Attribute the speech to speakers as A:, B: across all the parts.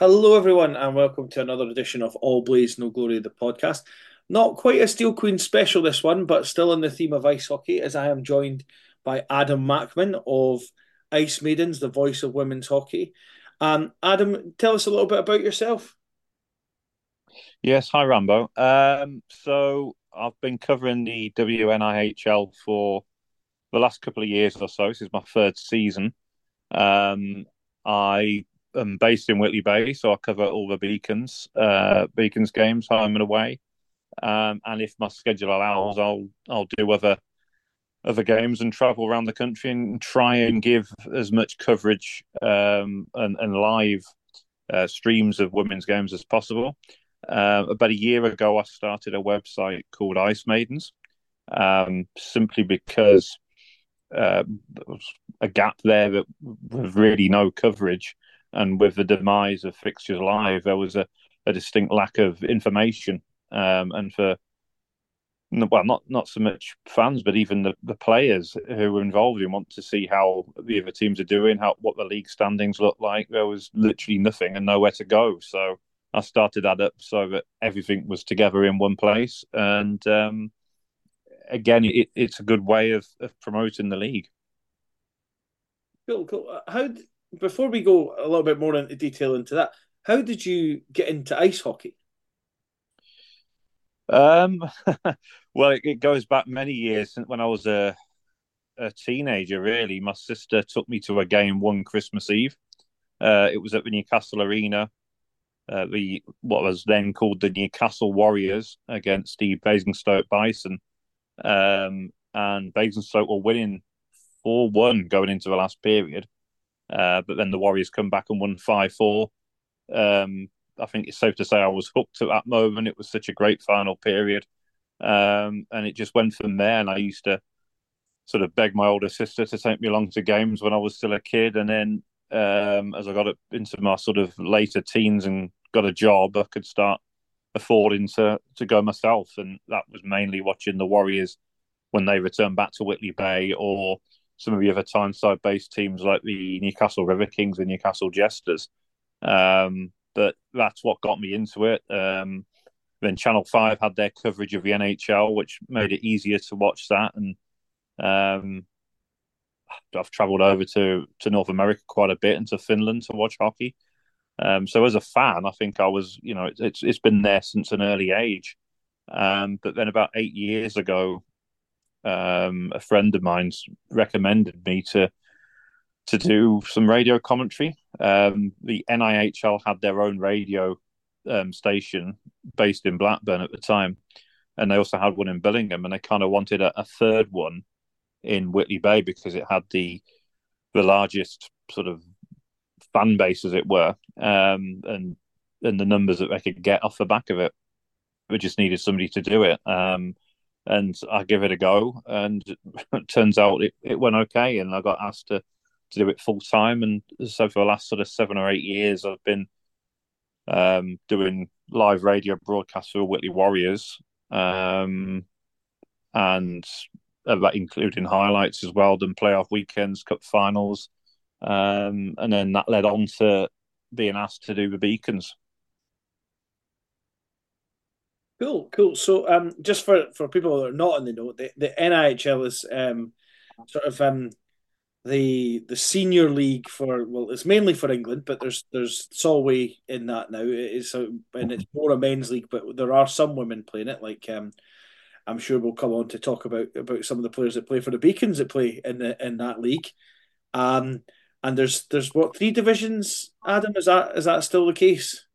A: Hello, everyone, and welcome to another edition of All Blaze No Glory, the podcast. Not quite a Steel Queen special, this one, but still in the theme of ice hockey, as I am joined by Adam Mackman of Ice Maidens, the voice of women's hockey. Um, Adam, tell us a little bit about yourself.
B: Yes, hi Rambo. Um, so I've been covering the WNIHL for the last couple of years or so. This is my third season. Um, I am based in Whitley Bay, so I cover all the Beacons, uh, Beacons games, home and away. Um, and if my schedule allows, I'll I'll do other other games and travel around the country and try and give as much coverage um, and, and live uh, streams of women's games as possible. Uh, about a year ago, I started a website called Ice Maidens, um, simply because uh, there was a gap there that with really no coverage, and with the demise of Fixtures Live, there was a, a distinct lack of information. Um, and for well, not not so much fans, but even the, the players who were involved in want to see how the other teams are doing, how what the league standings look like. There was literally nothing and nowhere to go. So I started that up so that everything was together in one place. And um, again, it, it's a good way of, of promoting the league.
A: Cool, cool. Uh, how before we go a little bit more into detail into that, how did you get into ice hockey?
B: Um, well, it, it, goes back many years since when I was a a teenager. Really, my sister took me to a game one Christmas Eve. Uh, it was at the Newcastle Arena uh, the what was then called the Newcastle Warriors against the Basingstoke Bison, um, and Basingstoke were winning four one going into the last period, uh, but then the Warriors come back and won five four. Um, I think it's safe to say I was hooked at that moment. It was such a great final period, um, and it just went from there. And I used to sort of beg my older sister to take me along to games when I was still a kid, and then um, as I got into my sort of later teens and got a job, I could start affording to to go myself, and that was mainly watching the Warriors when they returned back to Whitley Bay, or some of the other Tyneside-based teams like the Newcastle River Kings and Newcastle Jesters. Um, but that's what got me into it. Um, then Channel Five had their coverage of the NHL, which made it easier to watch that, and um, I've travelled over to to North America quite a bit and to Finland to watch hockey. Um, so as a fan, I think I was, you know, it's it's been there since an early age. Um, but then about eight years ago, um, a friend of mine recommended me to to do some radio commentary. Um, the NIHL had their own radio um, station based in Blackburn at the time, and they also had one in Billingham, and they kind of wanted a, a third one in Whitley Bay because it had the the largest sort of fan base, as it were, um, and and the numbers that they could get off the back of it. We just needed somebody to do it, um, and I give it a go, and it turns out it, it went okay, and I got asked to to do it full time, and so for the last sort of seven or eight years, I've been um, doing live radio broadcasts for Whitley Warriors, um, and that including highlights as well, done playoff weekends, cup finals, um, and then that led on to being asked to do the beacons.
A: Cool, cool. So, um, just for for people that are not in the know, the, the NIHL is um, sort of um, the the senior league for well, it's mainly for England, but there's there's Solway in that now. It is a, and it's more a men's league, but there are some women playing it. Like um, I'm sure we'll come on to talk about about some of the players that play for the Beacons that play in the in that league. Um, and there's there's what three divisions? Adam, is that is that still the case?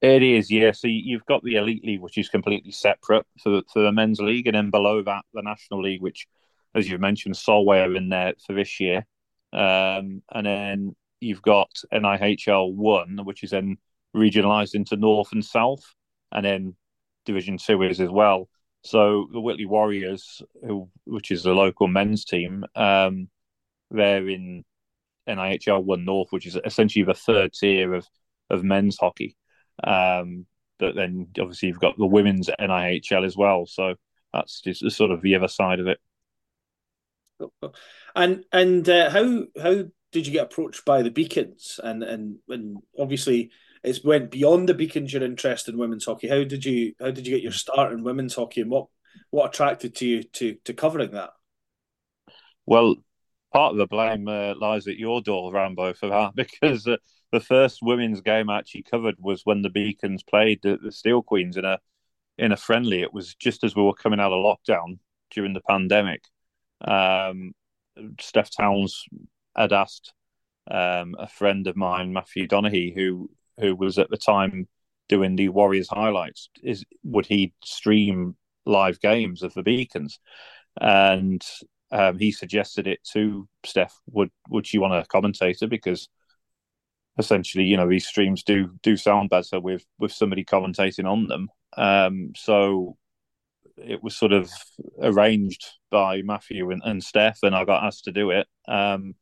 B: It is, yeah. So you've got the elite league, which is completely separate for the, the men's league, and then below that, the national league, which, as you've mentioned, Solway are in there for this year, um, and then you've got NIHL one, which is then regionalised into north and south, and then Division Two is as well. So the Whitley Warriors, who which is the local men's team, um, they're in NIHL One North, which is essentially the third tier of of men's hockey. Um, but then obviously you've got the women's NIHL as well, so that's just sort of the other side of it.
A: And and uh, how how did you get approached by the Beacons? And and and obviously it's went beyond the Beacons your interest in women's hockey. How did you how did you get your start in women's hockey, and what what attracted to you to to covering that?
B: Well, part of the blame uh, lies at your door, Rambo, for that because uh, the first women's game I actually covered was when the Beacons played the, the Steel Queens in a in a friendly. It was just as we were coming out of lockdown during the pandemic. Um, Steph Towns had asked um, a friend of mine, Matthew Donaghy, who who was at the time doing the Warriors highlights, is would he stream live games of the Beacons? And um, he suggested it to Steph. Would would she want a commentator because essentially, you know, these streams do do sound better with with somebody commentating on them. Um, so it was sort of arranged by Matthew and, and Steph, and I got asked to do it. Um,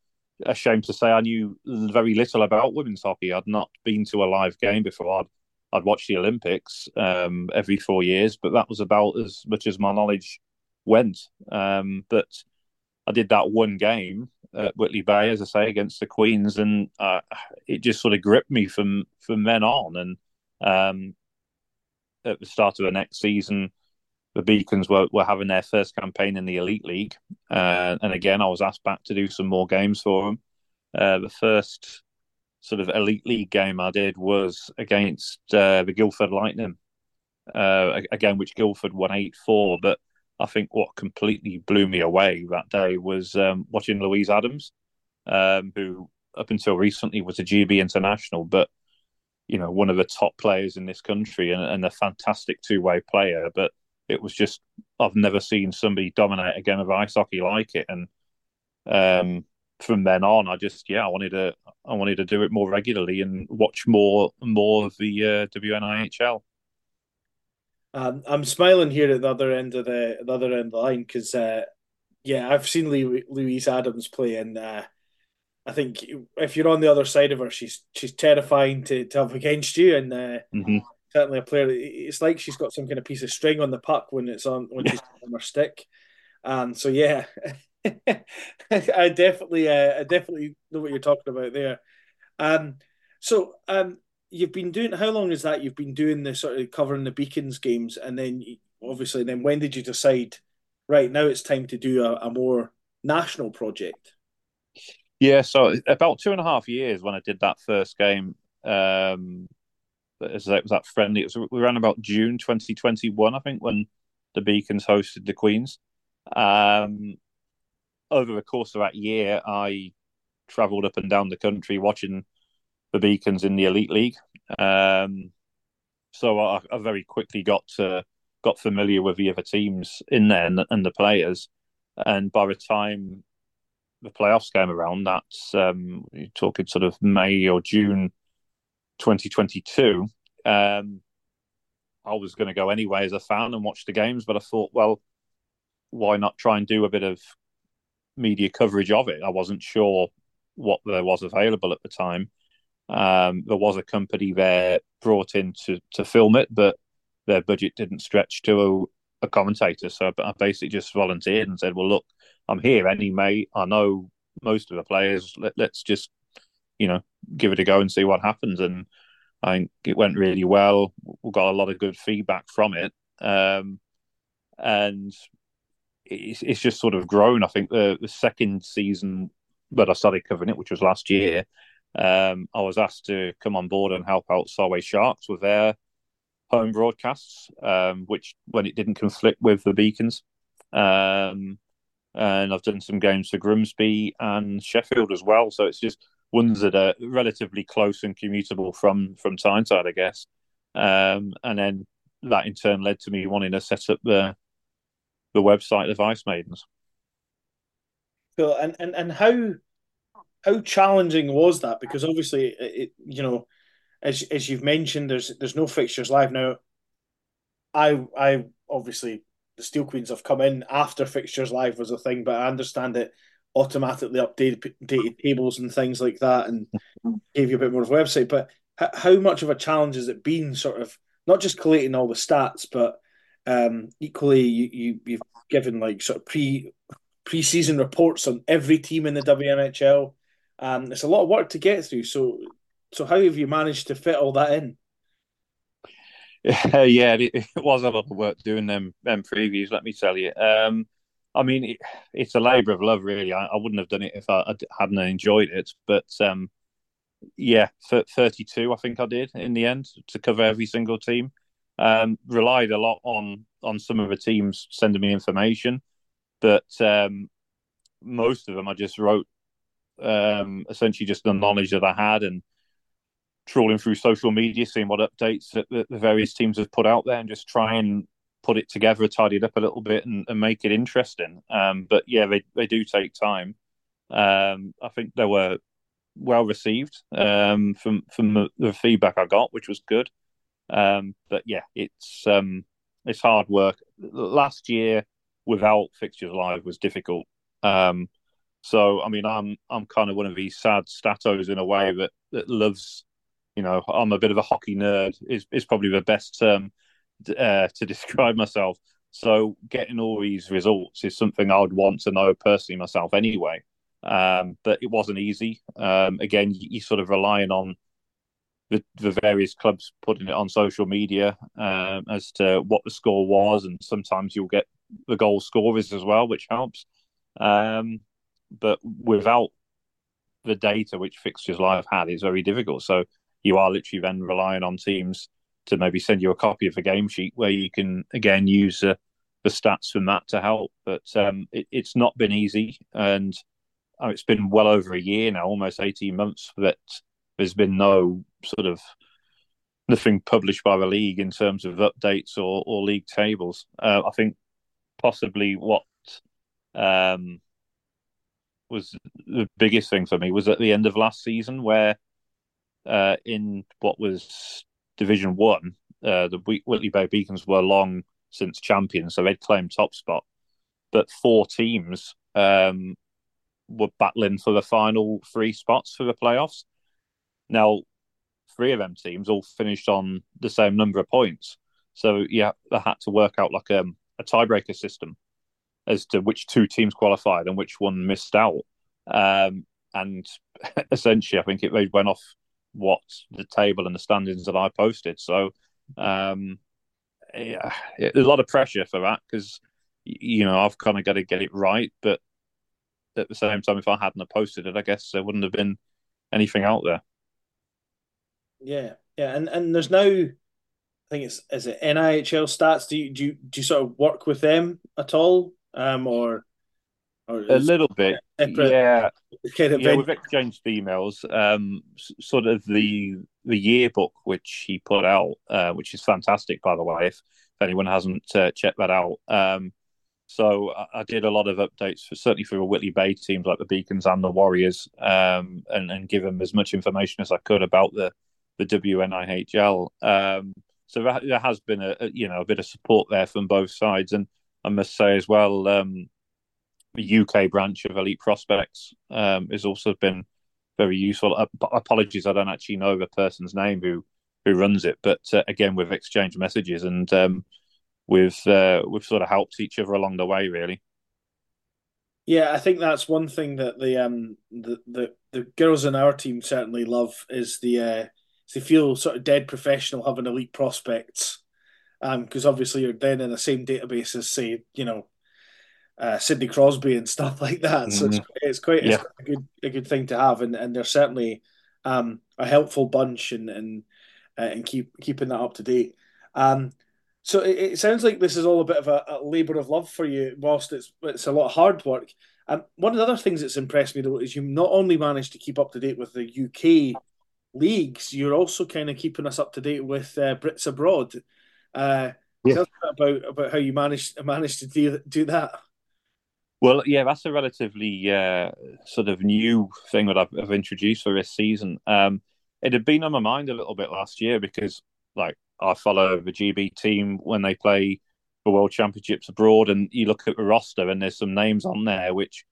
B: ashamed to say, I knew very little about women's hockey. I'd not been to a live game before. I'd I'd watched the Olympics um, every four years, but that was about as much as my knowledge went. Um, but I did that one game at Whitley Bay, as I say, against the Queens, and uh, it just sort of gripped me from from then on. And um, at the start of the next season, the Beacons were, were having their first campaign in the Elite League. Uh, and again, I was asked back to do some more games for them. Uh, the first sort of Elite League game I did was against uh, the Guildford Lightning, uh, again, which Guildford won 8 4. But I think what completely blew me away that day was um, watching Louise Adams, um, who up until recently was a GB international, but you know one of the top players in this country and, and a fantastic two way player. But it was just I've never seen somebody dominate a game of ice hockey like it, and um, from then on, I just yeah, I wanted to I wanted to do it more regularly and watch more more of the uh, WNIHL.
A: Um, I'm smiling here at the other end of the, the other end of the line because uh, yeah, I've seen Louise Adams play, and uh, I think if you're on the other side of her, she's she's terrifying to, to have against you, and uh,
B: mm-hmm
A: certainly a player. It's like she's got some kind of piece of string on the puck when it's on when she's on her stick. Um, so yeah, I definitely, uh, I definitely know what you're talking about there. Um, so um, you've been doing how long is that? You've been doing the sort of covering the Beacons games, and then obviously, then when did you decide? Right now, it's time to do a, a more national project.
B: Yeah, so about two and a half years when I did that first game. Um, as it was that friendly. It was we ran about June 2021, I think, when the Beacons hosted the Queens. Um, over the course of that year, I travelled up and down the country watching the Beacons in the Elite League. Um, so I, I, very quickly got to, got familiar with the other teams in there and, and, the players. And by the time the playoffs came around, that's um, you're talking sort of May or June 2022, um, I was going to go anyway as a fan and watch the games, but I thought, well, why not try and do a bit of media coverage of it? I wasn't sure what there was available at the time. Um, there was a company there brought in to, to film it, but their budget didn't stretch to a, a commentator. So I basically just volunteered and said, well, look, I'm here anyway. I know most of the players. Let, let's just you know, give it a go and see what happens. And I think it went really well. We got a lot of good feedback from it. Um, and it's, it's just sort of grown. I think the, the second season that I started covering it, which was last year, um, I was asked to come on board and help out Solway Sharks with their home broadcasts, um, which when it didn't conflict with the Beacons. Um, and I've done some games for Grimsby and Sheffield as well. So it's just ones that are relatively close and commutable from from Tyneside, I guess. Um, and then that in turn led to me wanting to set up the the website of Ice Maidens.
A: Cool. And and and how how challenging was that? Because obviously, it, you know, as as you've mentioned, there's there's no fixtures live now. I I obviously the Steel Queens have come in after fixtures live was a thing, but I understand it automatically updated, updated tables and things like that and gave you a bit more of a website. But how much of a challenge has it been, sort of, not just collating all the stats, but um, equally you, you you've given like sort of pre pre-season reports on every team in the WNHL. Um, it's a lot of work to get through. So, so how have you managed to fit all that in?
B: yeah, it, it, was a lot of work doing them them previews. Let me tell you. Um, I mean, it, it's a labour of love, really. I, I, wouldn't have done it if I, I hadn't enjoyed it. But um, yeah, thirty-two, I think I did in the end to cover every single team. Um, relied a lot on on some of the teams sending me information, but um, most of them I just wrote um, essentially just the knowledge that I had and trawling through social media, seeing what updates that the various teams have put out there, and just try and put it together, tidy it up a little bit, and, and make it interesting. Um, but yeah, they they do take time. Um, I think they were well received um, from from the, the, feedback I got, which was good. Um, but yeah, it's um, it's hard work. Last year, without fixtures live, was difficult. Um, so I mean, I'm I'm kind of one of these sad statos in a way that that loves you know, I'm a bit of a hockey nerd is is probably the best term uh, to describe myself. So getting all these results is something I would want to know personally myself anyway. Um, but it wasn't easy. Um, again, you, sort of relying on the, the various clubs putting it on social media um, as to what the score was, and sometimes you'll get the goal scorers as well, which helps. Um, but without the data which Fixtures Live had, it's very difficult. So you are literally then relying on teams to maybe send you a copy of the game sheet where you can again use uh, the stats from that to help. But um, it, it's not been easy, and uh, it's been well over a year now, almost eighteen months that there's been no sort of nothing published by the league in terms of updates or, or league tables. Uh, I think possibly what um, was the biggest thing for me was at the end of last season where uh, in what was Division One, uh, the Whitley Bay Beacons were long since champions, so they'd claimed top spot. But four teams um, were battling for the final three spots for the playoffs. Now, three of them teams all finished on the same number of points, so yeah, they had to work out like um, a tiebreaker system as to which two teams qualified and which one missed out. Um, and essentially, I think it went off what the table and the standings that I posted. So, um, yeah, there's a lot of pressure for that because you know I've kind of got to get it right, but at the same time, if I hadn't posted it, I guess there wouldn't have been anything out there.
A: Yeah, yeah, and and there's now, I think it's is it NIHL stats. Do you do you, do you sort of work with them at all, um, or
B: a little bit, yeah. Kind of yeah, we've exchanged emails. Um, sort of the the yearbook which he put out, uh, which is fantastic, by the way. If, if anyone hasn't uh, checked that out, um, so I, I, did a lot of updates for certainly for the Whitley Bay teams like the Beacons and the Warriors, um, and and give them as much information as I could about the the WNIHL. Um, so there has been a, a, you know a bit of support there from both sides, and I must say as well. Um, the UK branch of Elite Prospects um, has also been very useful. Uh, apologies, I don't actually know the person's name who who runs it, but uh, again, we've exchanged messages and um, we've uh, we've sort of helped each other along the way, really.
A: Yeah, I think that's one thing that the um the the, the girls in our team certainly love is the uh, they feel sort of dead professional having elite prospects, um because obviously you're then in the same database as say you know uh, Sidney Crosby and stuff like that. Mm-hmm. So it's, mm-hmm. it's quite it's a good a good thing to have, and, and they're certainly um, a helpful bunch and and uh, and keep keeping that up to date. Um, so it, it, sounds like this is all a bit of a, a labour of love for you, whilst it's it's a lot of hard work. Um, one of the other things that's impressed me though is you not only managed to keep up to date with the UK leagues, you're also kind of keeping us up to date with uh, Brits abroad. Uh, yeah. Tell us about about how you managed managed to do do that.
B: Well, yeah, that's a relatively uh, sort of new thing that I've, I've introduced for this season. Um, it had been on my mind a little bit last year because, like, I follow the GB team when they play the World Championships abroad, and you look at the roster, and there's some names on there which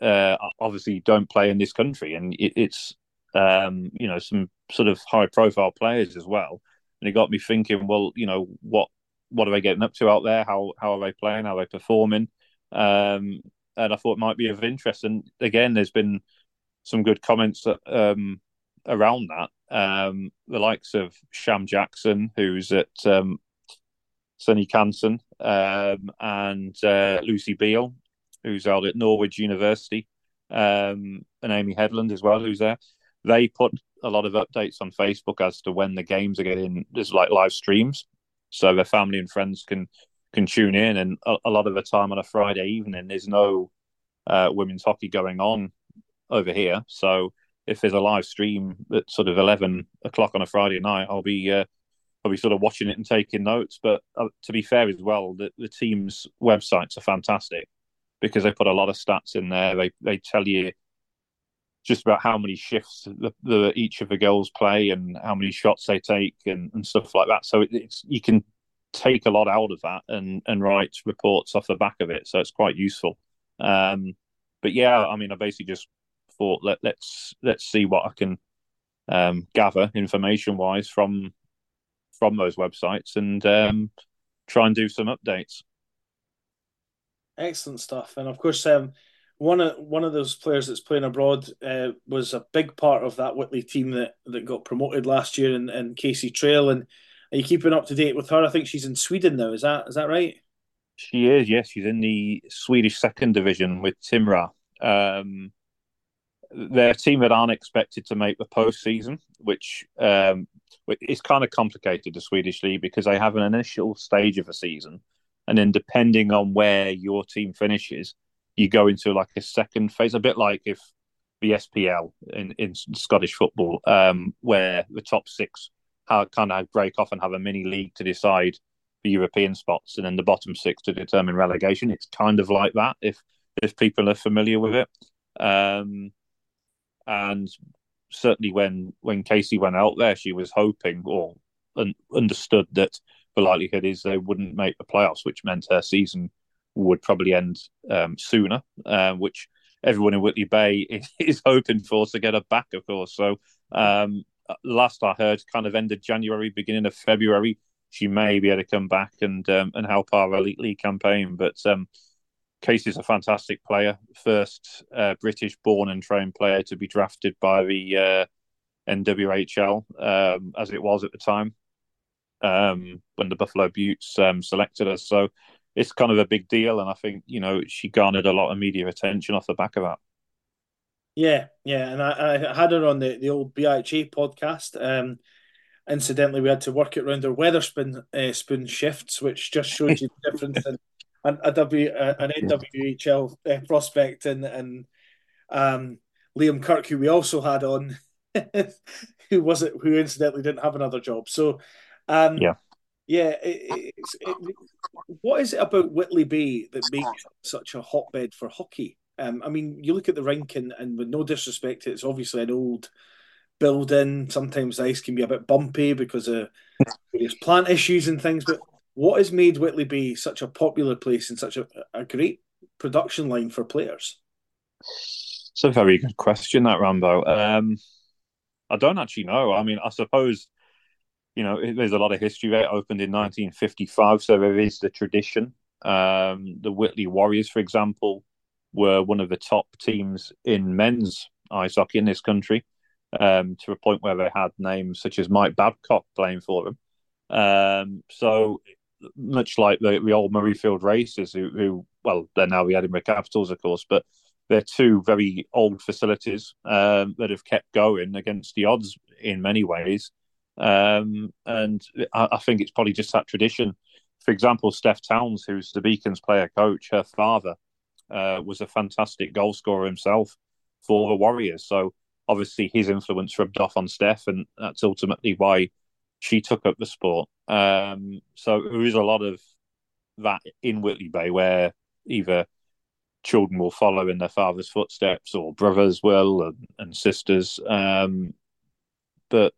B: uh, obviously don't play in this country, and it, it's um, you know some sort of high profile players as well. And it got me thinking, well, you know, what what are they getting up to out there? How how are they playing? How are they performing? Um, and I thought it might be of interest. And again, there's been some good comments um, around that. Um, the likes of Sham Jackson, who's at um, SUNY Canton, um, and uh, Lucy Beale, who's out at Norwich University, um, and Amy Headland as well, who's there. They put a lot of updates on Facebook as to when the games are getting. There's like live streams, so their family and friends can can tune in. And a, a lot of the time on a Friday evening, there's no uh, women's hockey going on over here. So if there's a live stream at sort of eleven o'clock on a Friday night, I'll be uh, I'll be sort of watching it and taking notes. But uh, to be fair as well, the, the team's websites are fantastic because they put a lot of stats in there. They they tell you just about how many shifts the, the each of the girls play and how many shots they take and, and stuff like that. So it, it's you can take a lot out of that and and write reports off the back of it. So it's quite useful. Um, but yeah, I mean, I basically just thought let let's let's see what I can um, gather information wise from from those websites and um, try and do some updates.
A: Excellent stuff, and of course, um, one of one of those players that's playing abroad uh, was a big part of that Whitley team that, that got promoted last year, and, Casey Traill. And are you keeping up to date with her? I think she's in Sweden now. Is that is that right?
B: She is. Yes, she's in the Swedish second division with Timra. Um, they're team that aren't expected to make the postseason, which um, it's kind of complicated the Swedish league because they have an initial stage of a season, and then depending on where your team finishes, you go into like a second phase, a bit like if the SPL in, in Scottish football, um, where the top six have, kind of break off and have a mini league to decide the European spots, and then the bottom six to determine relegation. It's kind of like that if if people are familiar with it. Um, and certainly when when Casey went out there, she was hoping or un- understood that the likelihood is they wouldn't make the playoffs, which meant her season would probably end um, sooner, uh, which everyone in Whitley Bay is, hoping for to get her back, of course. So um, last I heard, kind of ended January, beginning of February. She may be able to come back and um, and help our elite league campaign, but um, Casey's a fantastic player. First uh, British born and trained player to be drafted by the uh, NWHL, um, as it was at the time um, when the Buffalo Beauts um, selected us. So it's kind of a big deal. And I think, you know, she garnered a lot of media attention off the back of that.
A: Yeah, yeah. And I, I had her on the, the old BIHA podcast. Um, incidentally, we had to work it around her Wetherspoon uh, spoon shifts, which just shows you the difference in an, a w, an NWHL uh, prospect and and um, Liam Kirk, who we also had on, who was it? Who incidentally didn't have another job. So, um,
B: yeah,
A: yeah. It, it, what is it about Whitley Bay that makes such a hotbed for hockey? Um, I mean, you look at the rink, and, and with no disrespect, it's obviously an old building. Sometimes the ice can be a bit bumpy because of various plant issues and things. But what has made Whitley Bay such a popular place and such a, a great production line for players?
B: It's a very good question, that Rambo. Um, I don't actually know. I mean, I suppose you know there's a lot of history. There. It opened in 1955, so there is the tradition. Um, the Whitley Warriors, for example, were one of the top teams in men's ice hockey in this country, um, to a point where they had names such as Mike Babcock playing for them. Um, so much like the, the old Murrayfield Racers, who, who, well, they're now the Edinburgh Capitals, of course, but they're two very old facilities um, that have kept going against the odds in many ways. Um, and I, I, think it's probably just that tradition. For example, Steph Towns, who's the Beacons player coach, her father uh, was a fantastic goal scorer himself for the Warriors. So obviously his influence rubbed off on Steph, and that's ultimately why she took up the sport. Um, so there is a lot of that in Whitley Bay where either children will follow in their father's footsteps or brothers will and, and sisters. Um, but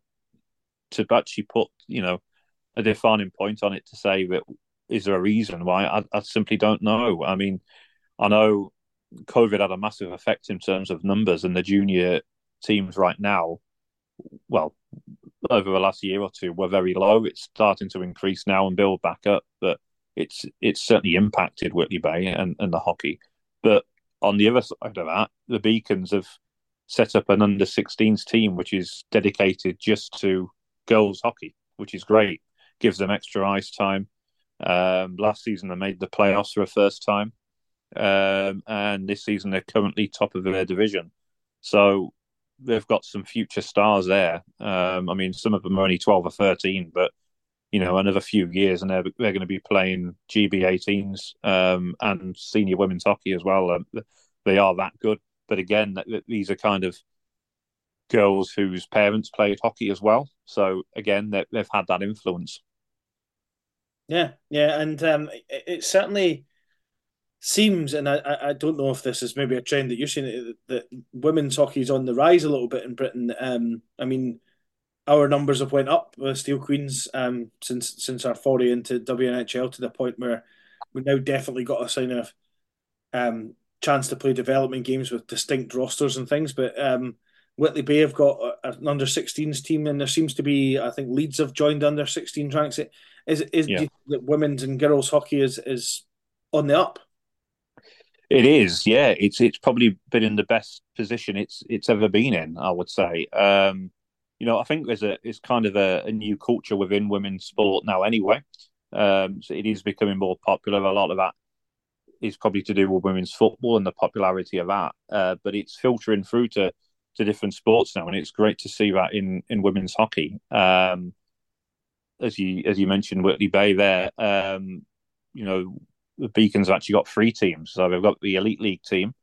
B: to actually put, you know, a defining point on it to say that is there a reason why? I, I simply don't know. I mean, I know COVID had a massive effect in terms of numbers, and the junior teams right now, well, over the last year or two were very low. It's starting to increase now and build back up, but it's it's certainly impacted Whitley Bay and, and the hockey. But on the other side of that, the Beacons have set up an under 16s team which is dedicated just to girls hockey, which is great. Gives them extra ice time. Um, last season they made the playoffs for a first time, um, and this season they're currently top of their division. So they've got some future stars there. Um, I mean, some of them are only twelve or thirteen, but you know, another few years, and they're they're going to be playing GB18s um, and senior women's hockey as well. They are that good. But again, these are kind of girls whose parents played hockey as well. So again, they've had that influence.
A: Yeah, yeah, and um, it, certainly seems, and I, I don't know if this is maybe a trend that you're seeing that women's hockey is on the rise a little bit in Britain. Um, I mean, our numbers have went up with Steel Queens um, since since our foray into WNHL to the point where we now definitely got a sign of um, chance to play development games with distinct rosters and things. But um, Whitley Bay have got an under 16s team, and there seems to be, I think, Leeds have joined under 16 ranks. Is is yeah. women's and girls hockey is is on the up?
B: It is, yeah. It's it's probably been in the best position it's it's ever been in. I would say. Um, you know, I think there's a it's kind of a, a new culture within women's sport now. Anyway, um, so it is becoming more popular. A lot of that is probably to do with women's football and the popularity of that. Uh, but it's filtering through to to different sports now, and it's great to see that in in women's hockey. Um, as you as you mentioned, Whitley Bay there. Um, you know, the Beacons have actually got three teams. So they've got the Elite League team.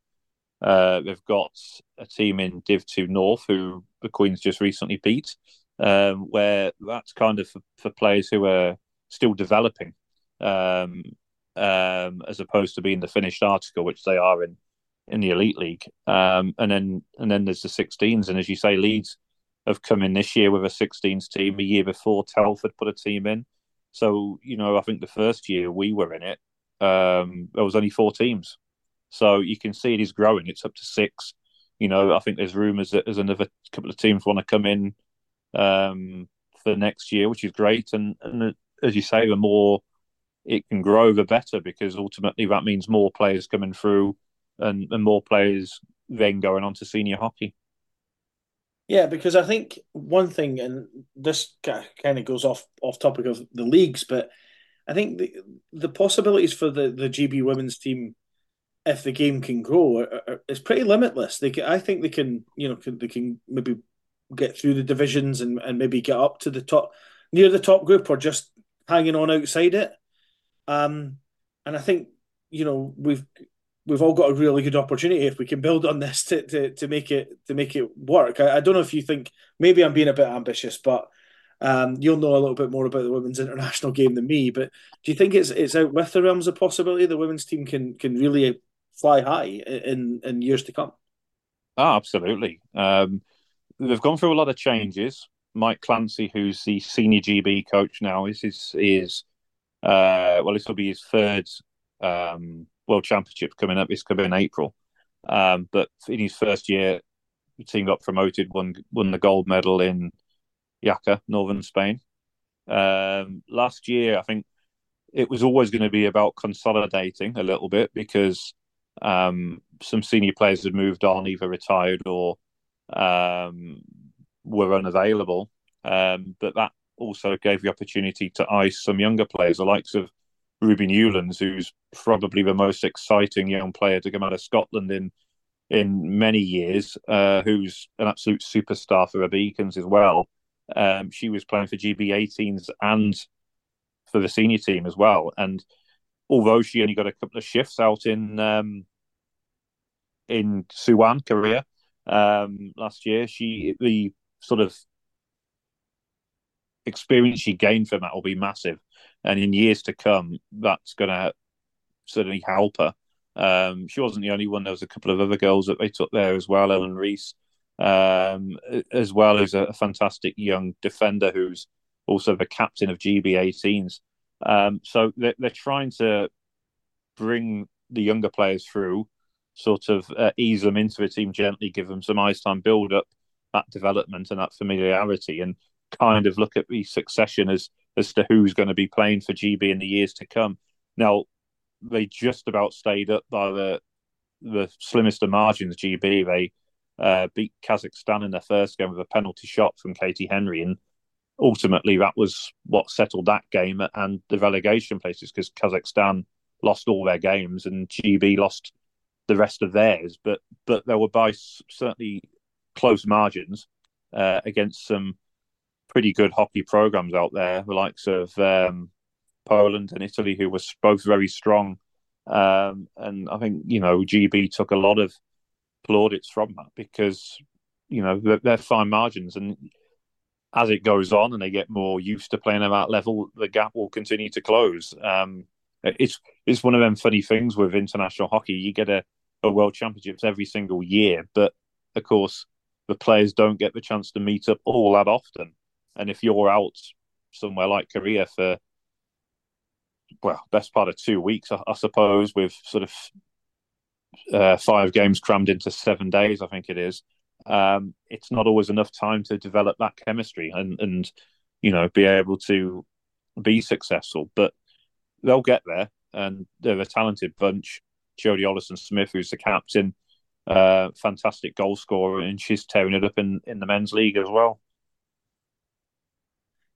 B: Uh, they've got a team in Div Two North who the Queens just recently beat, um, where that's kind of for, for, players who are still developing. Um, um, as opposed to being the finished article, which they are in in the elite league. Um, and then and then there's the 16s, and as you say, Leeds have come in this year with a 16s team. A year before, Telford put a team in. So you know, I think the first year we were in it, um, there was only four teams. So you can see it is growing. It's up to six. You know, I think there's rumours that there's another couple of teams want to come in um, for next year, which is great. And, and as you say, the more it can grow, the better, because ultimately that means more players coming through and, and more players then going on to senior hockey.
A: Yeah, because I think one thing, and this kind of goes off off topic of the leagues, but I think the the possibilities for the, the GB women's team, if the game can grow, are, are, is pretty limitless. They can, I think they can, you know, can, they can maybe get through the divisions and, and maybe get up to the top, near the top group, or just hanging on outside it. Um, and I think you know we've we've all got a really good opportunity if we can build on this to to, to make it to make it work. I, I don't know if you think maybe I'm being a bit ambitious, but um, you'll know a little bit more about the women's international game than me. But do you think it's it's out with the realms of possibility the women's team can can really fly high in in years to come?
B: Oh, absolutely. Um, they've gone through a lot of changes. Mike Clancy, who's the senior GB coach now, is is is uh, well, this will be his third um, World Championship coming up. This coming in April. Um, but in his first year, the team got promoted, won won the gold medal in Jaca, northern Spain. Um, last year, I think it was always going to be about consolidating a little bit because um, some senior players had moved on, either retired or um, were unavailable. Um, but that also gave the opportunity to ice some younger players, the likes of Ruby Newlands, who's probably the most exciting young player to come out of Scotland in in many years, uh, who's an absolute superstar for the Beacons as well. Um, she was playing for GB18s and for the senior team as well. And although she only got a couple of shifts out in um, in Suwon, Korea, um, last year, she the sort of experience she gained from that will be massive, and in years to come, that's going to certainly help her. Um, she wasn't the only one. There was a couple of other girls that they took there as well. Ellen Reese, um, as well as a, fantastic young defender who's also the captain of GB18s. Um, so they're, they're, trying to bring the younger players through, sort of uh, ease them into the team gently, give them some ice time, build up that development and that familiarity. And kind of look at the succession as as to who's going to be playing for GB in the years to come. Now, they just about stayed up by the the slimmest of margins. GB they uh, beat Kazakhstan in their first game with a penalty shot from Katie Henry, and ultimately that was what settled that game and the relegation places because Kazakhstan lost all their games and GB lost the rest of theirs. But but there were by certainly close margins uh, against some pretty good hockey programs out there, the likes of um, Poland and Italy, who were both very strong. Um, and I think you know GB took a lot of plaudits from that because you know they're, they're fine margins and as it goes on and they get more used to playing at that level, the gap will continue to close. Um, it's it's one of them funny things with international hockey. You get a, a world championships every single year, but of course the players don't get the chance to meet up all that often. And if you're out somewhere like Korea for well, best part of two weeks, I, I suppose, with sort of uh, five games crammed into seven days, I think it is. Um, it's not always enough time to develop that chemistry and and you know be able to be successful. But they'll get there, and they're a talented bunch. Jodie Ollison Smith, who's the captain, uh, fantastic goal scorer, and she's tearing it up in, in the men's league as well.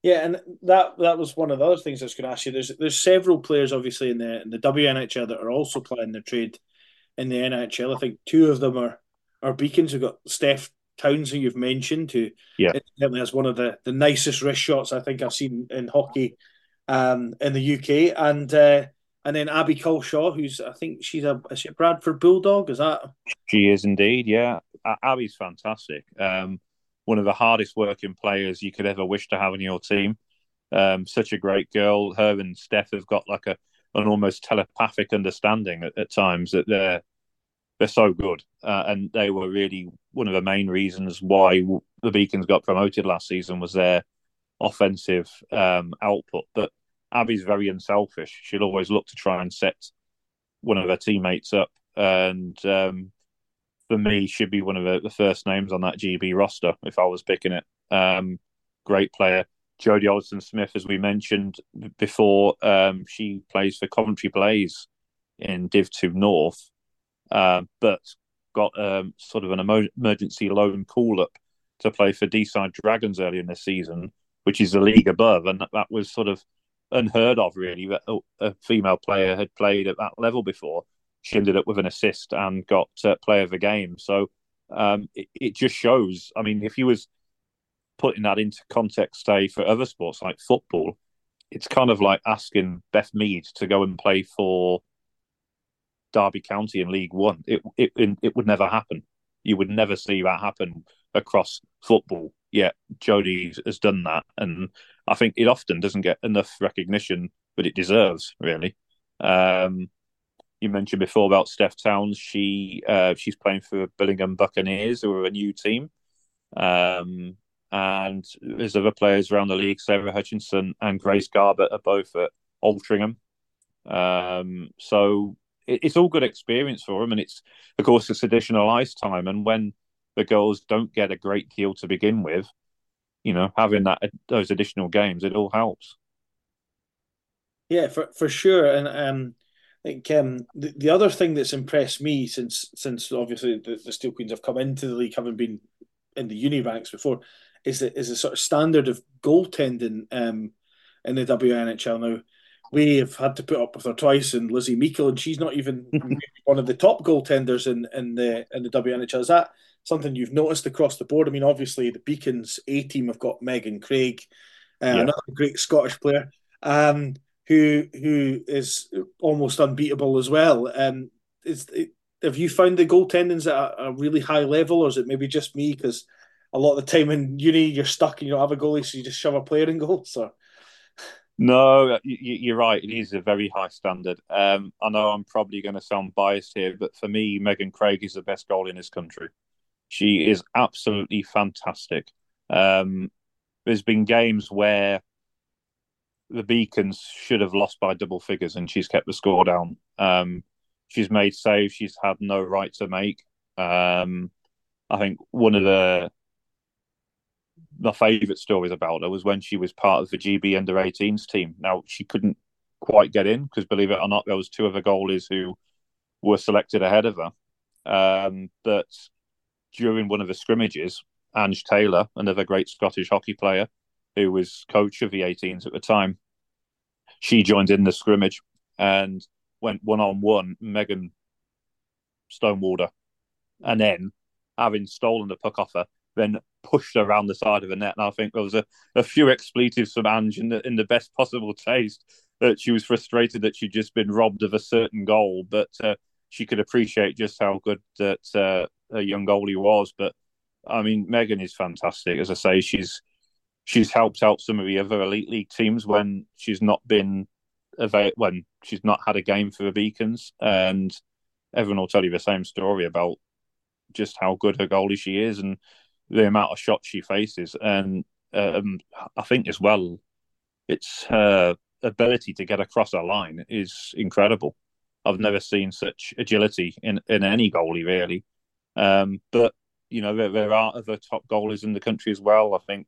A: Yeah, and that that was one of the other things I was going to ask you. There's there's several players obviously in the in the WNHL that are also playing their trade in the NHL. I think two of them are are beacons. We've got Steph Townsend you've mentioned, who
B: yeah.
A: certainly has one of the, the nicest wrist shots I think I've seen in hockey um, in the UK, and uh, and then Abby Colshaw, who's I think she's a is she a Bradford Bulldog? Is that
B: she is indeed? Yeah, Abby's fantastic. Um, one of the hardest working players you could ever wish to have in your team. Um, such a great girl. Her and Steph have got like a an almost telepathic understanding at, at times that they're they're so good, uh, and they were really one of the main reasons why the Beacons got promoted last season was their offensive um, output. But Abby's very unselfish. She'll always look to try and set one of her teammates up, and um, for me, she'd be one of the, the, first names on that GB roster if I was picking it. Um, great player. Jodie Ollison Smith, as we mentioned before, um, she plays for Coventry Blaze in Div 2 North, uh, but got um, sort of an emergency loan call up to play for Deeside Dragons earlier in the season, which is the league above. And that, that was sort of unheard of, really, that a female player had played at that level before. She ended up with an assist and got uh, player of the game. So um, it, it, just shows. I mean, if he was putting that into context, say, for other sports like football, it's kind of like asking Beth Mead to go and play for Derby County in League One. It, it it would never happen. You would never see that happen across football. Yet Jodie has done that, and I think it often doesn't get enough recognition that it deserves. Really, um, you mentioned before about Steph Towns. She uh, she's playing for Billingham Buccaneers, who are a new team. Um, and there's other players around the league. Sarah Hutchinson and Grace Garbutt are both at Altrincham. Um, so it, it's all good experience for them, and it's of course it's additional ice time. And when the girls don't get a great deal to begin with, you know, having that those additional games, it all helps.
A: Yeah, for for sure, and um, think um, the, the other thing that's impressed me since since obviously the, the Steel Queens have come into the league, having been in the uni ranks before, is the is the sort of standard of goaltending um, in the WNHL now we have had to put up with her twice, and Lizzie Meikle, and she's not even one of the top goaltenders in, in the in the WNHL. Is that something you've noticed across the board? I mean, obviously the Beacons A team have got Megan Craig, uh, yeah. another great Scottish player, um, who who is almost unbeatable as well. Um, is have you found the goaltendings at a, a really high level, or is it maybe just me because a lot of the time in uni you're stuck and you don't have a goalie, so you just shove a player in goal? So
B: no, you're right. It is a very high standard. Um, I know I'm probably going to sound biased here, but for me, Megan Craig is the best goal in this country. She is absolutely fantastic. Um, there's been games where the Beacons should have lost by double figures, and she's kept the score down. Um, she's made saves she's had no right to make. Um, I think one of the my favourite stories about her was when she was part of the GB under 18s team. Now she couldn't quite get in because, believe it or not, there was two other goalies who were selected ahead of her. Um, but during one of the scrimmages, Ange Taylor, another great Scottish hockey player who was coach of the 18s at the time, she joined in the scrimmage and went one on one. Megan stonewalled her, and then having stolen the puck off her, then pushed her around the side of the net. And I think there was a, a few expletives from Ange in the, in the best possible taste that she was frustrated that she'd just been robbed of a certain goal, but uh, she could appreciate just how good that uh, a young goalie was. But I mean, Megan is fantastic. As I say, she's she's helped out some of the other elite league teams when she's not been when she's not had a game for the Beacons, and everyone will tell you the same story about just how good her goalie she is and the amount of shots she faces. And um, I think as well, it's her ability to get across a line is incredible. I've never seen such agility in, in any goalie really. Um, but you know there, there, are other top goalies in the country as well. I think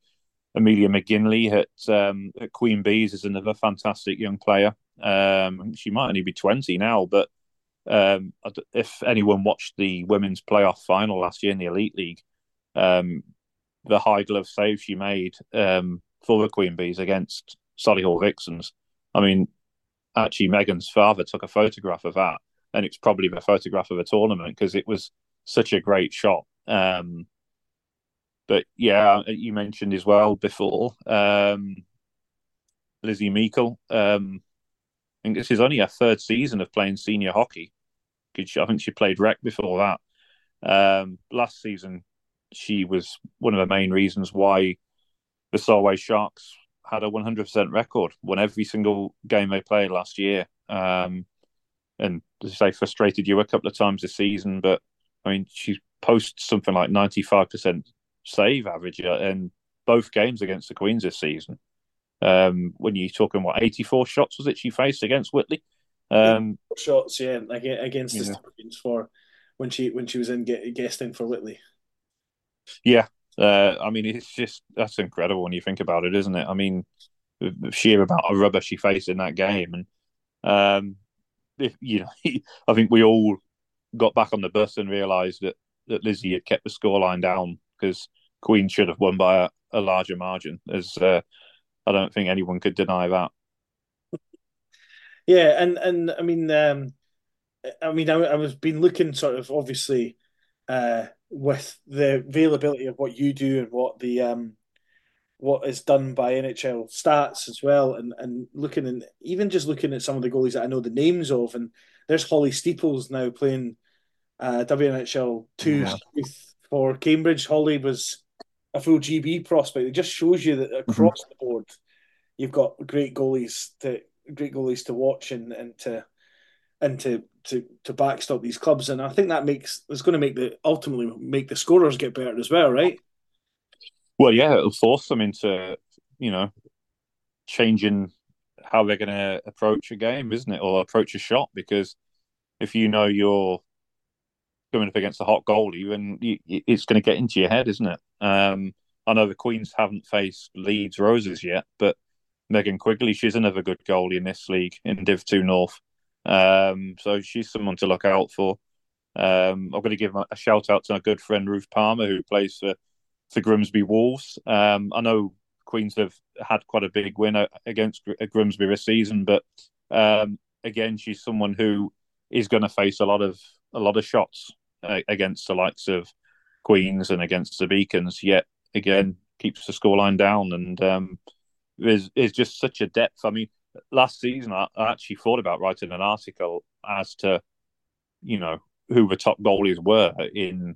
B: Amelia McGinley at, um, at Queen Bees is another fantastic young player. Um, she might only be twenty now, but um, if anyone watched the women's playoff final last year in the Elite League, um, the high glove save she made um, for the Queen Bees against Solihull Vixens. I mean, actually, Megan's father took a photograph of that, and it's probably the photograph of a tournament because it was such a great shot. Um, but yeah, you mentioned as well before um, Lizzie Meikle. Um, I think this is only her third season of playing senior hockey. I think she played rec before that. Um, last season, she was one of the main reasons why the Solway Sharks had a 100% record, won every single game they played last year. Um, and as say, frustrated you a couple of times this season, but I mean, she posts something like 95% save average in both games against the Queens this season. Um, when you're talking, what, 84 shots was it she faced against Whitley?
A: Um, shots, yeah, against the Stallions for when she when she was in guesting for Whitley.
B: Yeah, uh, I mean it's just that's incredible when you think about it, isn't it? I mean, sheer about a rubber she faced in that game, and um, if, you know, I think we all got back on the bus and realised that that Lizzie had kept the scoreline down because Queen should have won by a, a larger margin. As uh, I don't think anyone could deny that.
A: Yeah, and and I mean, um, I mean, I, I was been looking sort of obviously uh, with the availability of what you do and what the um, what is done by NHL stats as well, and and looking and even just looking at some of the goalies that I know the names of, and there's Holly Steeples now playing uh, WNHL two yeah. for Cambridge. Holly was a full GB prospect. It just shows you that across mm-hmm. the board, you've got great goalies to great goalies to watch and, and to and to, to to backstop these clubs. And I think that makes it's going to make the ultimately make the scorers get better as well, right?
B: Well, yeah, it'll force them into you know changing how they're going to approach a game, isn't it, or approach a shot? Because if you know you're coming up against a hot goalie, you, it's going to get into your head, isn't it? Um, I know the Queens haven't faced Leeds Roses yet, but Megan Quigley. She's another good goalie in this league in Div Two North. Um, so she's someone to look out for. Um, I'm going to give a shout out to my good friend Ruth Palmer, who plays for for Grimsby Wolves. Um, I know Queens have had quite a big win against Grimsby this season, but um, again, she's someone who is going to face a lot of a lot of shots uh, against the likes of Queens and against the Beacons. Yet again, keeps the scoreline down and um, is is just such a depth. I mean, last season I, I actually thought about writing an article as to you know who the top goalies were in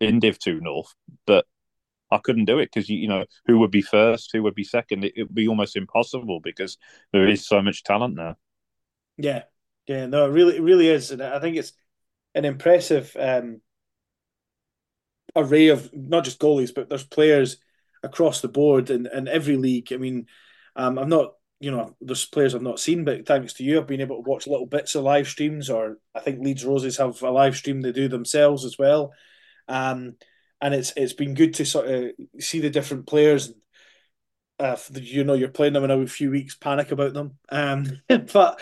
B: in Div Two North, but I couldn't do it because you, you know who would be first, who would be second. It would be almost impossible because there is so much talent there.
A: Yeah, yeah, no, it really, it really is, and I think it's an impressive um, array of not just goalies, but there's players across the board in, in every league. I mean, um, I'm not, you know, there's players I've not seen, but thanks to you, I've been able to watch little bits of live streams, or I think Leeds Roses have a live stream they do themselves as well. Um, and it's it's been good to sort of see the different players. Uh, you know you're playing them in a few weeks, panic about them. Um, but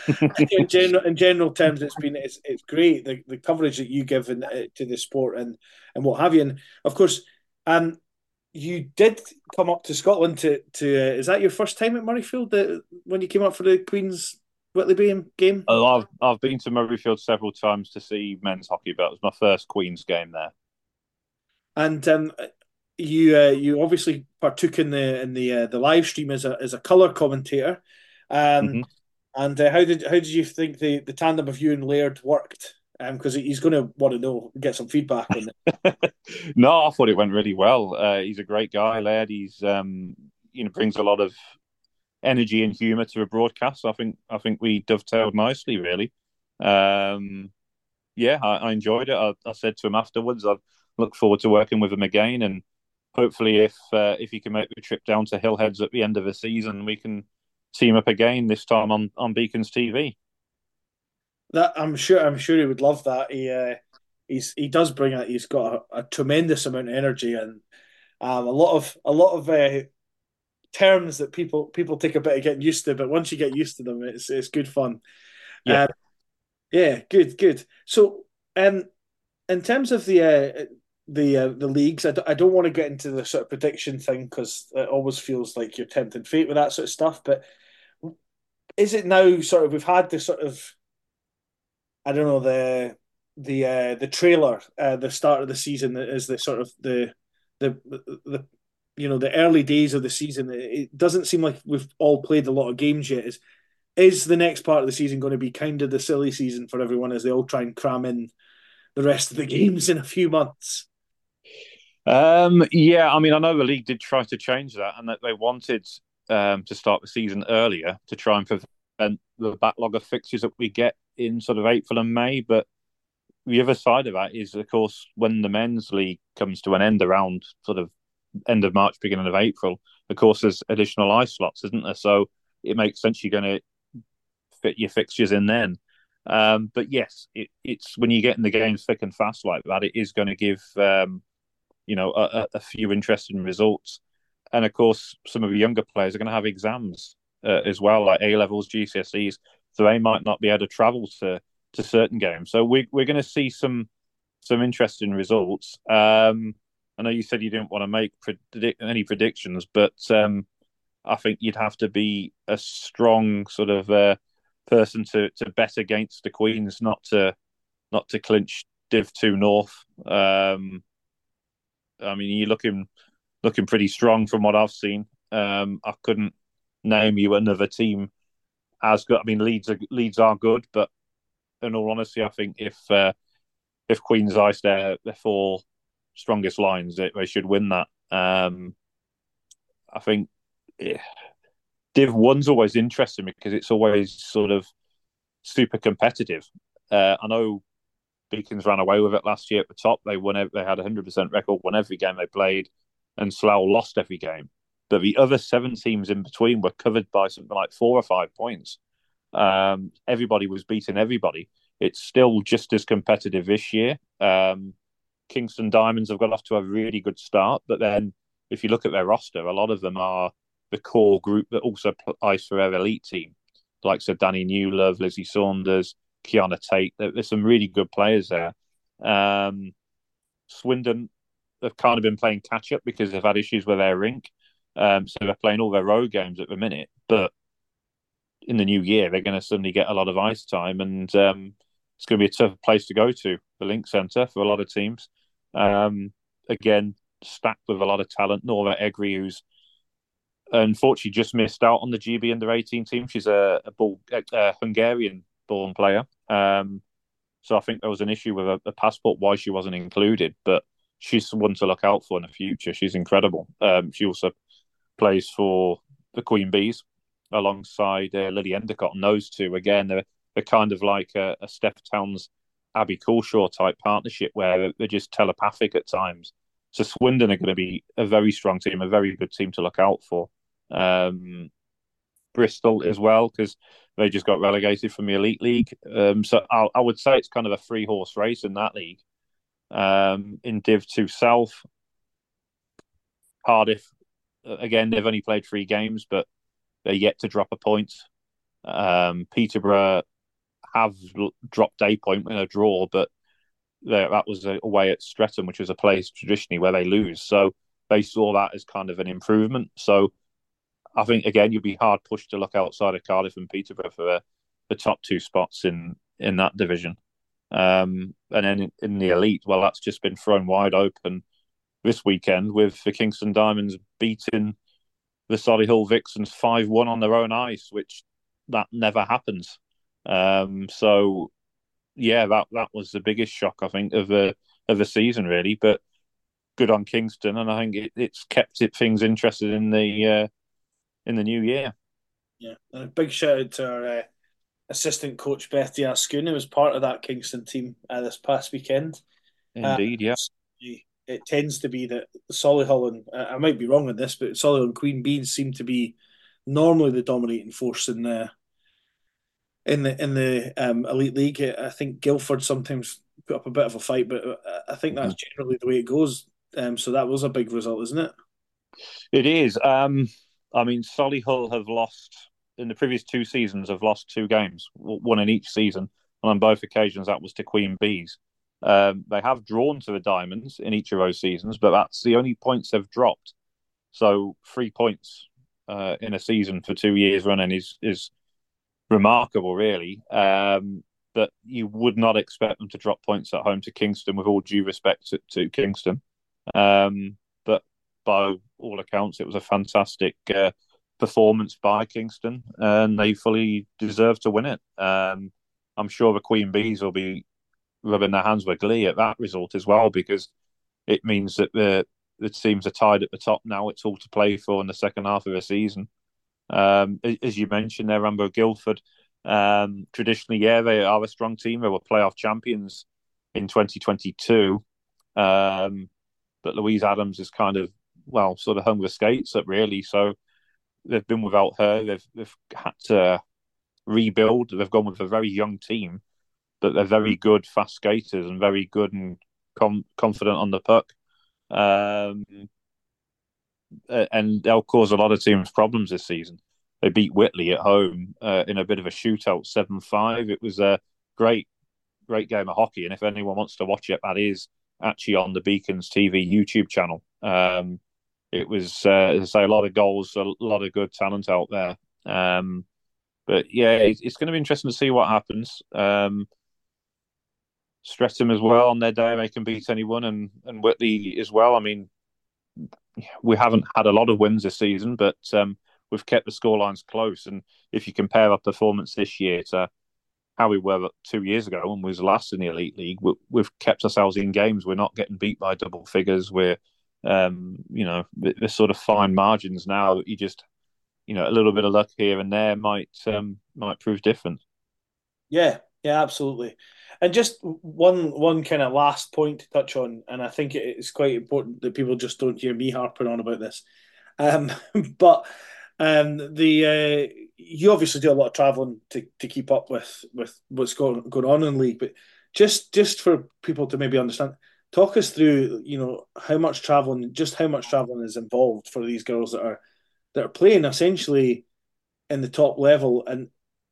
A: in general, in general terms, it's been it's, it's great the, the coverage that you give in, uh, to the sport and and what have you. And of course, um, you did come up to Scotland to to uh, is that your first time at Murrayfield the, when you came up for the Queen's Whitley Beam game?
B: Oh, I've I've been to Murrayfield several times to see men's hockey, but it was my first Queen's game there.
A: And um, you uh, you obviously partook in the in the uh, the live stream as a as a color commentator. Um, mm-hmm. And uh, how did how did you think the, the tandem of you and Laird worked? Because um, he's going to want to know, get some feedback on
B: it. no, I thought it went really well. Uh, he's a great guy, Laird. He's um, you know brings a lot of energy and humour to a broadcast. I think I think we dovetailed nicely, really. Um, yeah, I, I, enjoyed it. I, I, said to him afterwards, I look forward to working with him again, and hopefully, if uh, if he can make the trip down to Hillheads at the end of the season, we can team up again. This time on on Beacons TV.
A: That I'm sure. I'm sure he would love that. He uh, he's he does bring it. He's got a, a tremendous amount of energy and um, a lot of a lot of uh, terms that people people take a bit of getting used to, but once you get used to them, it's it's good fun. Yeah, um, yeah, good, good. So, um, in terms of the uh, the uh, the leagues, I d- I don't want to get into the sort of prediction thing because it always feels like you're tempting fate with that sort of stuff. But is it now sort of we've had this sort of I don't know the the uh, the trailer, uh, the start of the season is the sort of the the the you know the early days of the season. It doesn't seem like we've all played a lot of games yet. Is is the next part of the season going to be kind of the silly season for everyone as they all try and cram in the rest of the games in a few months?
B: Um, yeah, I mean, I know the league did try to change that, and that they wanted um, to start the season earlier to try and prevent the backlog of fixtures that we get in sort of April and May. But the other side of that is, of course, when the men's league comes to an end around sort of end of March, beginning of April, of course, there's additional ice slots, isn't there? So it makes sense you're going to fit your fixtures in then. Um, but yes, it, it's when you get in the games thick and fast like that, it is going to give um, you know a, a, few interesting results. And of course, some of the younger players are going to have exams uh, as well, like A levels, GCSEs, so they might not be able to travel to to certain games. So we, we're going to see some some interesting results. Um, I know you said you didn't want to make predict any predictions, but um, I think you'd have to be a strong sort of uh, person to to bet against the Queens, not to not to clinch Div Two North. Um, I mean, you're looking looking pretty strong from what I've seen. Um, I couldn't name you another team as good. I mean, Leeds are Leeds are good, but in all honesty, I think if uh, if Queens ice their their four strongest lines, they, they should win that. Um, I think yeah, Div One's always interesting because it's always sort of super competitive. Uh, I know Beacons ran away with it last year at the top. They won. They had a hundred percent record, won every game they played, and Slough lost every game. But the other seven teams in between were covered by something like four or five points. Um, everybody was beating everybody. It's still just as competitive this year. Um, Kingston Diamonds have got off to a really good start, but then if you look at their roster, a lot of them are the core group that also ice for their elite team, like so Danny Newlove, Lizzie Saunders, Kiana Tate. There's some really good players there. Um, Swindon have kind of been playing catch up because they've had issues with their rink. Um, so they're playing all their road games at the minute. But in the new year, they're going to suddenly get a lot of ice time, and um, it's going to be a tough place to go to, the Link Centre, for a lot of teams. Um, again, stacked with a lot of talent. Nora Egri, who's unfortunately just missed out on the GB under 18 team. She's a, a, a Hungarian born player. Um, so I think there was an issue with a, a, passport why she wasn't included, but she's one to look out for in the future. She's incredible. Um, she also plays for the Queen Bees alongside uh, Lily Endicott, and those two again they're, they're kind of like a, a Steph Towns, Abby Coulshaw type partnership where they're just telepathic at times. So Swindon are going to be a very strong team, a very good team to look out for. Um, Bristol as well because they just got relegated from the elite league. Um, so I, I, would say it's kind of a three horse race in that league. Um, in Div Two South, Cardiff again, they've only played three games, but they're yet to drop a point. Um, Peterborough have dropped a point in a draw, but that was away at Streatham, which is a place traditionally where they lose. So they saw that as kind of an improvement. So I think again, you'd be hard pushed to look outside of Cardiff and Peterborough for the, top two spots in in that division. Um, and then in, in, the elite, well, that's just been thrown wide open this weekend with the Kingston Diamonds beating the Solihull Vixens five one on their own ice, which that never happens. Um, so yeah, that that was the biggest shock I think of the of the season really. But good on Kingston, and I think it, it's kept it things interested in the uh, in the new year.
A: Yeah, and a big shout out to our uh, assistant coach Beth Diascoon, who was part of that Kingston team uh, this past weekend.
B: Indeed, uh,
A: yeah. It tends to be that Solihull and uh, I might be wrong on this, but Solihull and Queen Bees seem to be normally the dominating force in the in the in the um, elite league. I think Guildford sometimes put up a bit of a fight, but uh, I think that's mm-hmm. generally the way it goes. Um, so that was a big result, isn't it?
B: It is. Um, I mean, Solihull have lost in the previous two seasons. Have lost two games, one in each season, and on both occasions that was to Queen Bees. Um, they have drawn to the Diamonds in each of those seasons, but that's the only points they've dropped. So three points uh, in a season for two years running is is remarkable, really. Um, but you would not expect them to drop points at home to Kingston, with all due respect to, to Kingston. Um, but by all accounts, it was a fantastic uh, performance by Kingston, and they fully deserve to win it. Um, I'm sure the Queen Bees will be rubbing their hands with glee at that result as well, because it means that the the teams are tied at the top now. It's all to play for in the second half of the season. Um, as you mentioned there, Rambo Guildford, um, traditionally, yeah, they are a strong team. They were playoff champions in 2022. Um, but Louise Adams is kind of, well, sort of hung the skates up, really. So they've been without her. They've, they've had to rebuild. They've gone with a very young team, but they're very good fast skaters and very good and com- confident on the puck. Um, and they'll cause a lot of teams problems this season. They beat Whitley at home uh, in a bit of a shootout, seven five. It was a great, great game of hockey, and if anyone wants to watch it, that is actually on the Beacons TV YouTube channel. Um, it was, uh, say, a lot of goals, a lot of good talent out there. Um, but yeah, it's, it's, going to be interesting to see what happens. Um, Streatham as well on their day, they can beat anyone, and and Whitley as well. I mean, we haven't had a lot of wins this season, but um, we've kept the scorelines close. And if you compare our performance this year to how we were two years ago when we was last in the elite league, we, have kept ourselves in games. We're not getting beat by double figures. We're, um, you know, the sort of fine margins now you just, you know, a little bit of luck here and there might um, might prove different.
A: Yeah, yeah, absolutely. And just one one kind of last point to touch on, and I think it's quite important that people just don't hear me harping on about this. Um, but um, the uh, you obviously do a lot of traveling to, to keep up with with what's going going on in league, but just just for people to maybe understand, talk us through you know how much traveling, just how much traveling is involved for these girls that are that are playing essentially in the top level and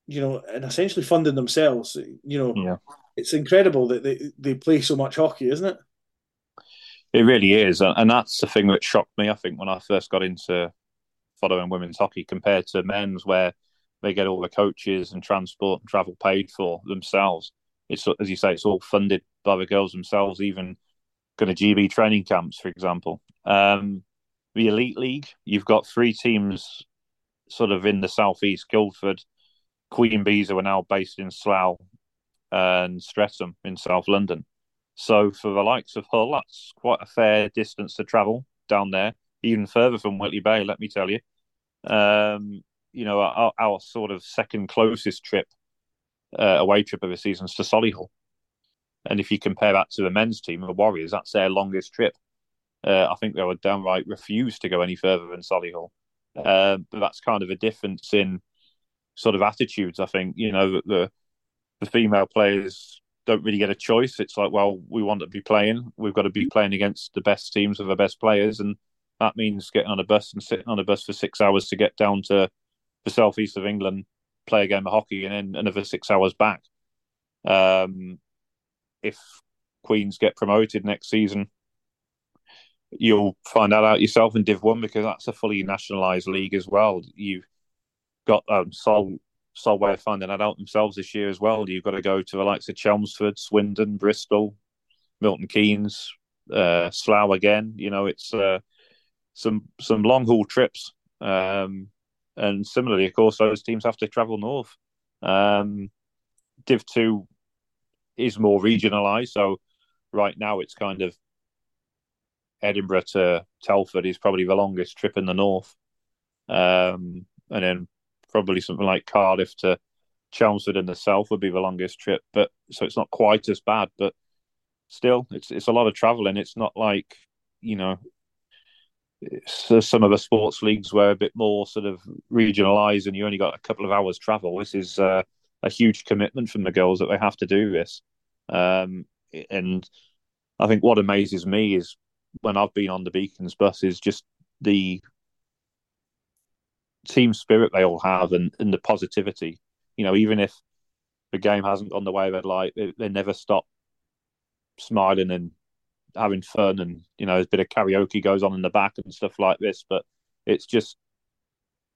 A: you know and essentially funding themselves. You know,
B: yeah.
A: it's incredible that they they play so much hockey, isn't it?
B: It really is, and that's the thing that shocked me. I think when I first got into following women's hockey compared to men's, where they get all the coaches and transport and travel paid for themselves. It's as you say, it's all funded by the girls themselves, even kind of GB training camps, for example. Um, the elite league, you've got three teams, sort of in the southeast: Guildford, Queen Bees, who are now based in Slough, and Streatham in South London. So for the likes of Hull, that's quite a fair distance to travel down there even further from Whitley Bay, let me tell you. Um, you know, our, our, sort of second closest trip, uh, away trip of the season is to Solihull. And if you compare that to the men's team, the Warriors, that's their longest trip. Uh, I think they would downright refuse to go any further than Solihull. Uh, but that's kind of a difference in sort of attitudes. I think you know the the female players don't really get a choice. It's like, well, we want to be playing. We've got to be playing against the best teams of the best players, and that means getting on a bus and sitting on a bus for six hours to get down to the southeast of England, play a game of hockey, and then another six hours back. Um, if Queens get promoted next season, you'll find that out yourself in Div One because that's a fully nationalised league as well. You've got um, Sol Solway finding that out themselves this year as well. You've got to go to the likes of Chelmsford, Swindon, Bristol, Milton Keynes, uh, Slough again. You know, it's uh, some some long haul trips. Um, and similarly, of course, those teams have to travel north. Um, Div two is more regionalised, so right now it's kind of Edinburgh to Telford is probably the longest trip in the north, um, and then probably something like Cardiff to Chelmsford in the south would be the longest trip. But so it's not quite as bad, but still, it's it's a lot of travelling. It's not like you know some of the sports leagues were a bit more sort of regionalised, and you only got a couple of hours travel. This is uh, a huge commitment from the girls that they have to do this, um, and I think what amazes me is when I've been on the Beacons bus is just the team spirit they all have and, and the positivity. You know, even if the game hasn't gone the way they'd like, they, they never stop smiling and having fun. And you know, a bit of karaoke goes on in the back and stuff like this. But it's just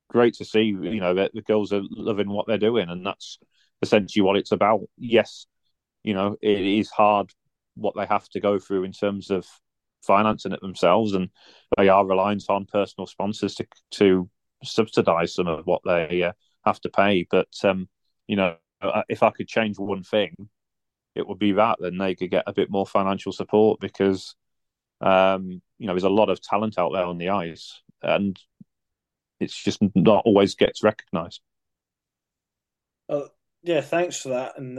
B: great to see. You know, that the girls are loving what they're doing, and that's essentially what it's about. Yes, you know, it is hard what they have to go through in terms of financing it themselves, and they are reliant on personal sponsors to to subsidise some of what they uh, have to pay. But um, you know, uh, if I could change one thing, it would be that. Then they could get a bit more financial support because um, you know there's a lot of talent out there on the ice, and it's just not always gets recognised.
A: Well, yeah, thanks for that, and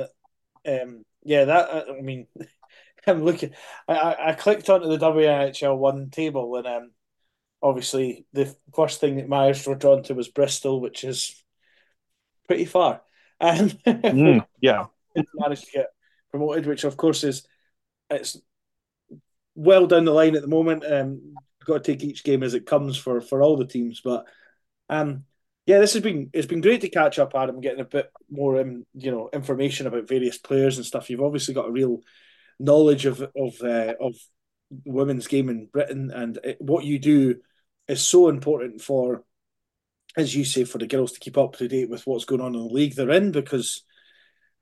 A: um, yeah, that uh, I mean. I'm looking. I, I clicked onto the WNHL one table and um, obviously the first thing that my eyes were drawn to was Bristol, which is pretty far. And
B: mm, yeah,
A: managed to get promoted, which of course is it's well down the line at the moment. Um, got to take each game as it comes for for all the teams, but um, yeah, this has been it's been great to catch up, Adam, getting a bit more um, you know information about various players and stuff. You've obviously got a real knowledge of of uh, of women's game in Britain, and it, what you do is so important for, as you say, for the girls to keep up to date with what's going on in the league they're in, because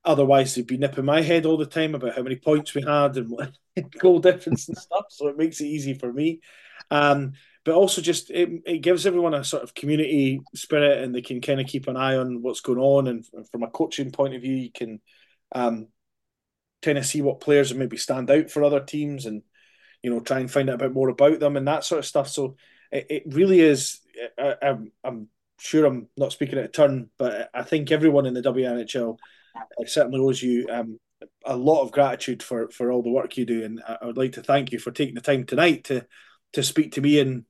A: otherwise they'd be nipping my head all the time about how many points we had and goal difference and stuff. So it makes it easy for me. Um, but also just it, it gives everyone a sort of community spirit and they can kind of keep an eye on what's going on and from a coaching point of view you can um, kind of see what players maybe stand out for other teams and you know try and find out a bit more about them and that sort of stuff. So it, it really is. I, I'm, I'm sure I'm not speaking at a turn, but I think everyone in the WNHL certainly owes you um, a lot of gratitude for for all the work you do, and I would like to thank you for taking the time tonight to to speak to me and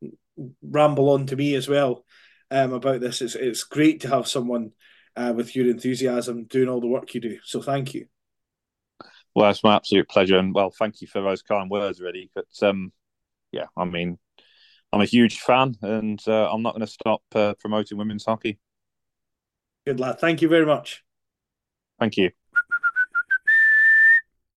A: ramble on to me as well um, about this. It's it's great to have someone uh, with your enthusiasm doing all the work you do. So thank you.
B: Well, it's my absolute pleasure, and well, thank you for those kind words, really. But um, yeah, I mean, I'm a huge fan, and uh, I'm not going to stop uh, promoting women's hockey.
A: Good lad. Thank you very much.
B: Thank you.